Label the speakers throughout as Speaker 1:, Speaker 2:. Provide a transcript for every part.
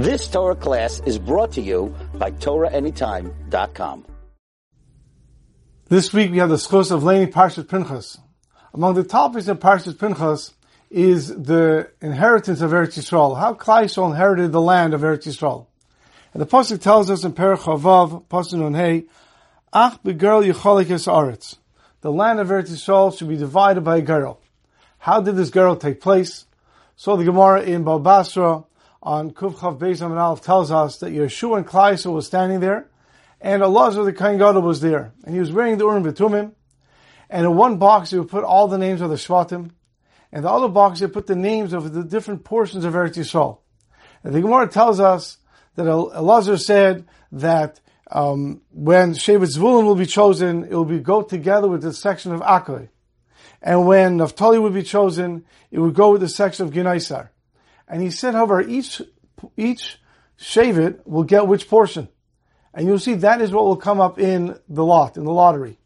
Speaker 1: This Torah class is brought to you by TorahAnytime.com.
Speaker 2: This week we have the schos of Leni Parshat Pinchas. Among the topics of Parshat Pinchas is the inheritance of Eretz Yisrael. How Klal Yisrael inherited the land of Eretz Yisrael. And the pasuk tells us in Perek Chaf Vav, pasuk Nun Hey, Ach begerl yicholik aretz. The land of Eretz Yisrael should be divided by a girl. How did this girl take place? So the Gemara in Bava Basra on Kufchav Beis Aleph tells us that Yeshua and Klai was standing there, and Elazar the Kohen Gadol was there, and he was wearing the Urim V'Tumim, and in one box he would put all the names of the Shvatim, and the other box he put the names of the different portions of Eretz Yisrael. And the Gemara tells us that Elazar said that um, when Shevet Zvulun will be chosen, it will be go together with the section of Akoy. And when Naphtali would be chosen, it would go with the section of Ginaisar. And he said, however, each, each Shevet will get which portion. And you'll see that is what will come up in the lot, in the lottery.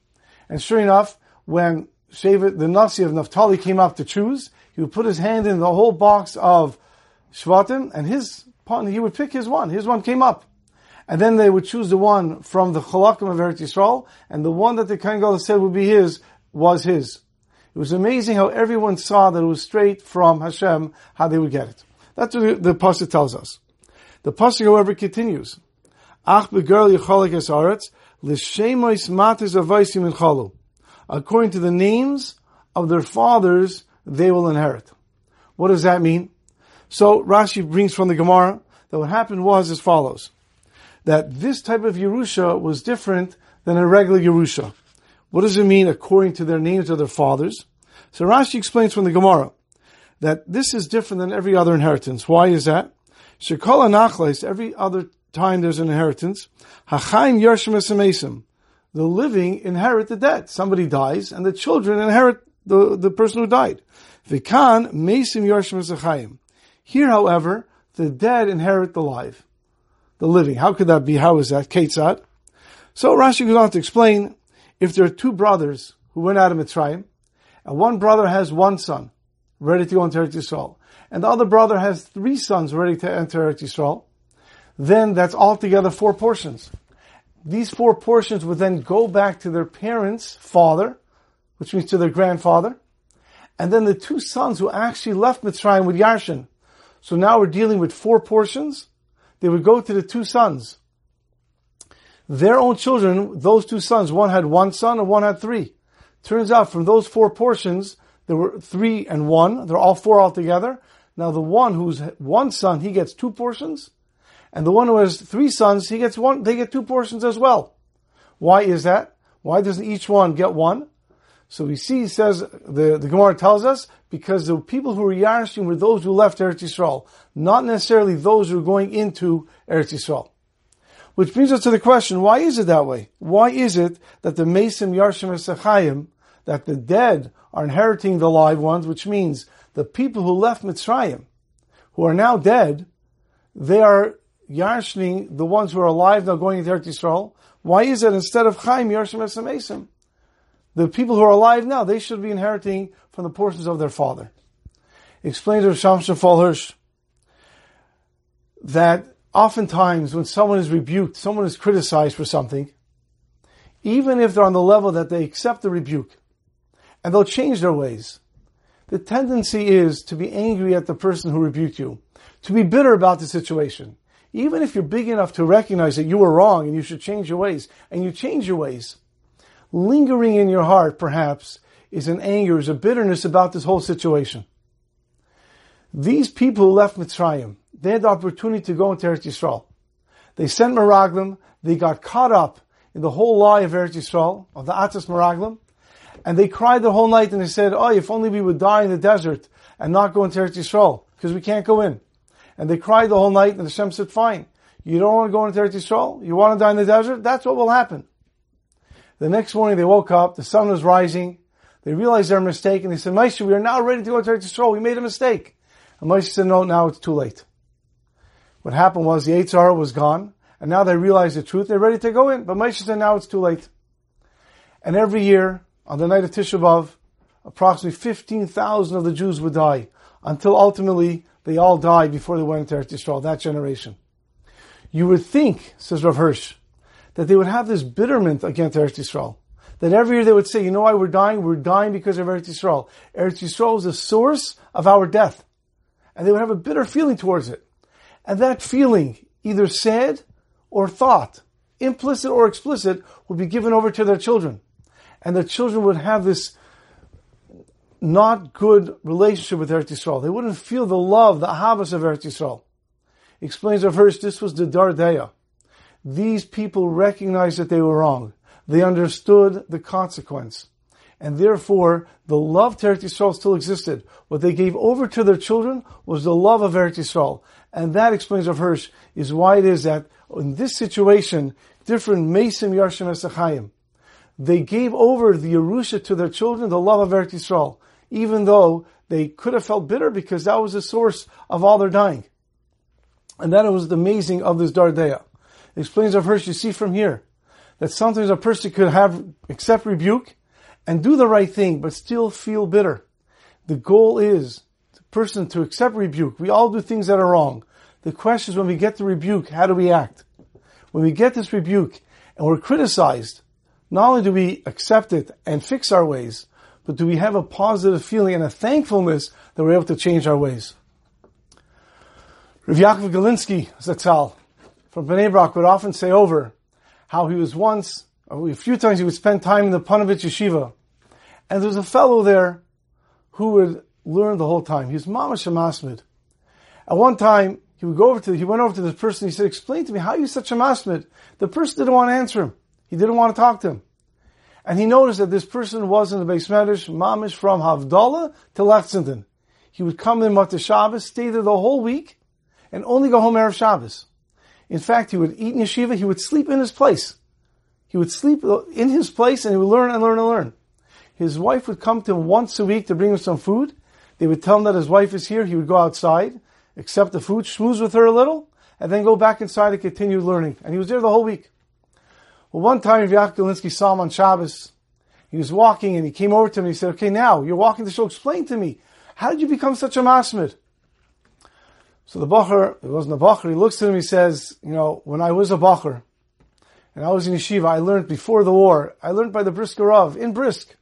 Speaker 2: And sure enough, when Shevet, the Nasi of Naphtali came up to choose, he would put his hand in the whole box of Shvatim, and his pun he would pick his one. His one came up. And then they would choose the one from the Chalakim of Eretz Yisrael, and the one that the Kohen Gadol said would be his was his. It was amazing how everyone saw that it was straight from Hashem, how they would get it. That's what the, Pasuk tells us. The Pasuk, however, continues. According to the names of their fathers, they will inherit. What does that mean? So Rashi brings from the Gemara that what happened was as follows. That this type of Yerusha was different than a regular Yerusha. What does it mean according to their names of their fathers? So Rashi explains from the Gemara that this is different than every other inheritance. Why is that? Shekala nachles, every other time there's an inheritance, hachaim yarshim The living inherit the dead. Somebody dies, and the children inherit the, the person who died. Vikan mesim yarshim Here, however, the dead inherit the live, the living. How could that be? How is that? Ketzat. So Rashi goes on to explain if there are two brothers who went out of Mitzrayim, and one brother has one son ready to go into Eretz Yisrael, and the other brother has three sons ready to enter Eretz Yisrael, then that's altogether four portions. These four portions would then go back to their parents' father, which means to their grandfather, and then the two sons who actually left Mitzrayim with Yarshin. So now we're dealing with four portions. They would go to the two sons their own children, those two sons, one had one son and one had three. Turns out from those four portions, there were three and one. They're all four altogether. Now the one who's one son, he gets two portions. And the one who has three sons, he gets one, they get two portions as well. Why is that? Why doesn't each one get one? So we see, he says, the, the Gemara tells us, because the people who were Yarishim were those who left Eretz Yisrael, not necessarily those who are going into Eretz Yisrael. Which brings us to the question, why is it that way? Why is it that the Mesim Yarshim Esachayim, that the dead are inheriting the live ones, which means the people who left Mitzrayim, who are now dead, they are Yarshning, the ones who are alive now going into Eretz Yisrael. Why is it instead of Chaim Yarshim Esamesim? The people who are alive now, they should be inheriting from the portions of their father. Explains to Shamshon Hirsch that oftentimes when someone is rebuked, someone is criticized for something, even if they're on the level that they accept the rebuke and they'll change their ways, the tendency is to be angry at the person who rebuked you, to be bitter about the situation. Even if you're big enough to recognize that you were wrong and you should change your ways, and you change your ways, lingering in your heart, perhaps, is an anger, is a bitterness about this whole situation. These people who left Mitzrayim, they had the opportunity to go into Eretz Yisrael. They sent Meraglim, they got caught up in the whole lie of Eretz Yisrael, of the Atas Meraglim, and they cried the whole night and they said, oh, if only we would die in the desert and not go into Eretz Yisrael, because we can't go in. And they cried the whole night and Hashem said, fine, you don't want to go into Eretz Yisrael? You want to die in the desert? That's what will happen. The next morning they woke up, the sun was rising, they realized their mistake, and they said, Moshe, we are now ready to go to Eretz Yisrael. We made a mistake. And Moshe said, no, now it's too late. What happened was the Eitzar was gone, and now they realize the truth. They're ready to go in, but Moshe said now it's too late. And every year, on the night of Tisha B'Av, approximately 15,000 of the Jews would die, until ultimately they all died before they went into Eretz Yisrael, that generation. You would think, says Rav Hirsch, that they would have this bitterment against Eretz Yisrael. That every year they would say, you know why we're dying? We're dying because of Eretz Yisrael. Eretz Yisrael is the source of our death. And they would have a bitter feeling towards it. And that feeling, either said or thought, implicit or explicit, would be given over to their children. And the children would have this not good relationship with Eretz Yisrael. They wouldn't feel the love, the ahavas of Eretz Yisrael. Explains of first, this was the Dor Deah. These people recognized that they were wrong. They understood the consequence. And therefore, the love to Eretz Yisrael still existed. What they gave over to their children was the love of Eretz Yisrael. And that explains of Hirsch is why it is that in this situation, different Mesim Yarshim Esachayim, they gave over the Yerusha to their children, the love of Eretz Yisrael even though they could have felt bitter because that was the source of all their dying. And that was the amazing of this Dor Deah. It explains of Hirsch, you see from here, that sometimes a person could have, accept rebuke and do the right thing, but still feel bitter. The goal is the person to accept rebuke. We all do things that are wrong. The question is when we get the rebuke, how do we act? When we get this rebuke and we're criticized, not only do we accept it and fix our ways, but do we have a positive feeling and a thankfulness that we're able to change our ways? Rav Yaakov Galinsky, Zatzal, from Bnei Brak would often say over how he was once, a few times he would spend time in the Ponovezh Yeshiva. And there was a fellow there who would learn the whole time. He was Mamash Masmid. At one time, he would go over to, he went over to this person, he said, explain to me, how are you such a Masmid? The person didn't want to answer him. He didn't want to talk to him. And he noticed that this person was in the Beis Medrash, mamish from Havdalah to Lexington. He would come in Motzei Shabbos, stay there the whole week, and only go home Erev Shabbos. In fact, he would eat in yeshiva, he would sleep in his place. He would sleep in his place and he would learn and learn and learn. His wife would come to him once a week to bring him some food. They would tell him that his wife is here. He would go outside, accept the food, schmooze with her a little, and then go back inside and continue learning. And he was there the whole week. Well, one time, Yaakov Galinsky saw him on Shabbos. He was walking and he came over to me he said, okay, now you're walking the show. Explain to me, how did you become such a masmid? So the Bacher, it wasn't a Bacher, he looks at him, he says, you know, when I was a Bacher, and I was in yeshiva, I learned before the war, I learned by the Brisker Rav, in Brisk.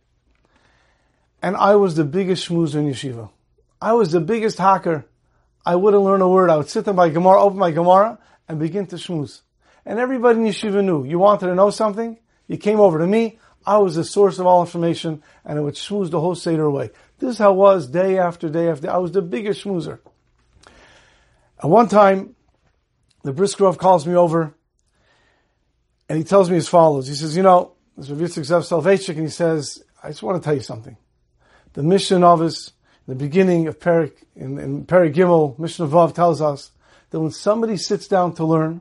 Speaker 2: And I was the biggest schmoozer in yeshiva. I was the biggest hacker. I wouldn't learn a word. I would sit there by Gemara, open my Gemara, and begin to schmooze. And everybody in yeshiva knew. You wanted to know something? You came over to me. I was the source of all information, and it would schmooze the whole Seder away. This is how it was day after day after day. I was the biggest schmoozer. At one time, the Brisker Rav calls me over, and he tells me as follows. He says, you know, this is Yitzchak Zev Soloveitchik, and he says, I just want to tell you something. The mission of us, the beginning of Perek, in, in Perek Gimel, Mishnah Vav tells us that when somebody sits down to learn,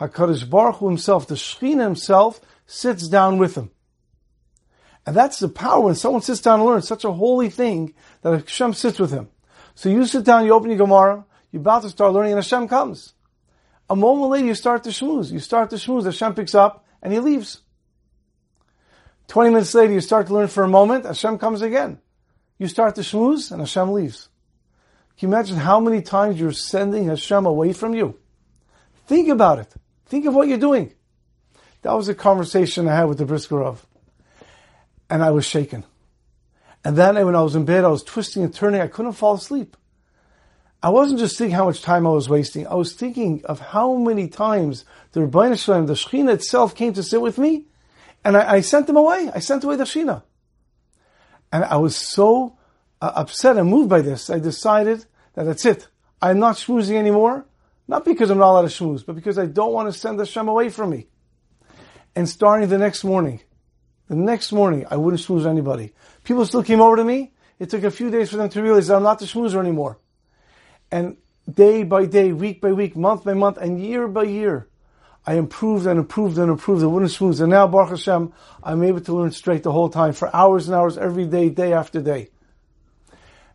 Speaker 2: HaKadosh Baruch Hu himself, the Shekhinah himself, sits down with him. And that's the power when someone sits down and learns such a holy thing that Hashem sits with him. So you sit down, you open your Gemara, you're about to start learning, and Hashem comes. A moment later, you start to shmooze. You start to shmooze, Hashem picks up, and he leaves. 20 minutes later, you start to learn for a moment, Hashem comes again. You start to shmooze, and Hashem leaves. Can you imagine how many times you're sending Hashem away from you? Think about it. Think of what you're doing. That was a conversation I had with the Brisker Rav. And I was shaken. And then when I was in bed, I was twisting and turning. I couldn't fall asleep. I wasn't just thinking how much time I was wasting. I was thinking of how many times the Ribbono Shel Olam, the Shekhinah itself came to sit with me, and I, I, sent them away. I sent away the Shekhinah. And I was so uh, upset and moved by this. I decided that that's it. I'm not schmoozing anymore. Not because I'm not allowed to shmooze, but because I don't want to send Hashem away from me. And starting the next morning, the next morning, I wouldn't schmooze anybody. People still came over to me. It took a few days for them to realize that I'm not the schmoozer anymore. And day by day, week by week, month by month, and year by year, I improved and improved and improved. I wouldn't schmooze. And now, Baruch Hashem, I'm able to learn straight the whole time for hours and hours every day, day after day.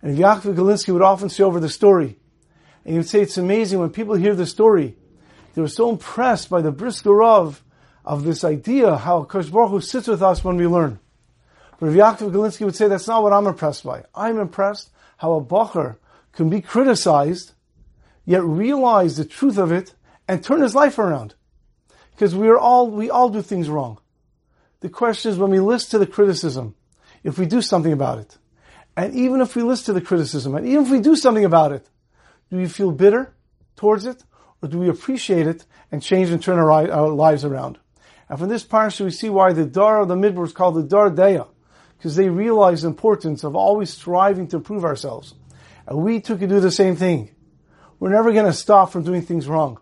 Speaker 2: And Yaakov Galinsky would often say over the story, and would say it's amazing when people hear the story. They were so impressed by the Brisker Rav, of this idea HaKadosh Baruch Hu sits with us when we learn. But Rav Yaakov Galinsky would say that's not what I'm impressed by. I'm impressed how a bacher can be criticized, yet realize the truth of it and turn his life around. Because we are all, we all do things wrong. The question is when we listen to the criticism, if we do something about it, and even if we listen to the criticism, and even if we do something about it, do we feel bitter towards it, or do we appreciate it and change and turn our, lives around? And from this parsha, we see why the Dor of the Midbar is called the Dor Deah, because they realize the importance of always striving to improve ourselves. And we too can do the same thing. We're never going to stop from doing things wrong.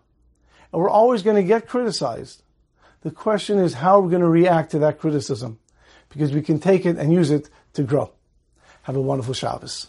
Speaker 2: And we're always going to get criticized. The question is how we're going to react to that criticism, because we can take it and use it to grow. Have a wonderful Shabbos.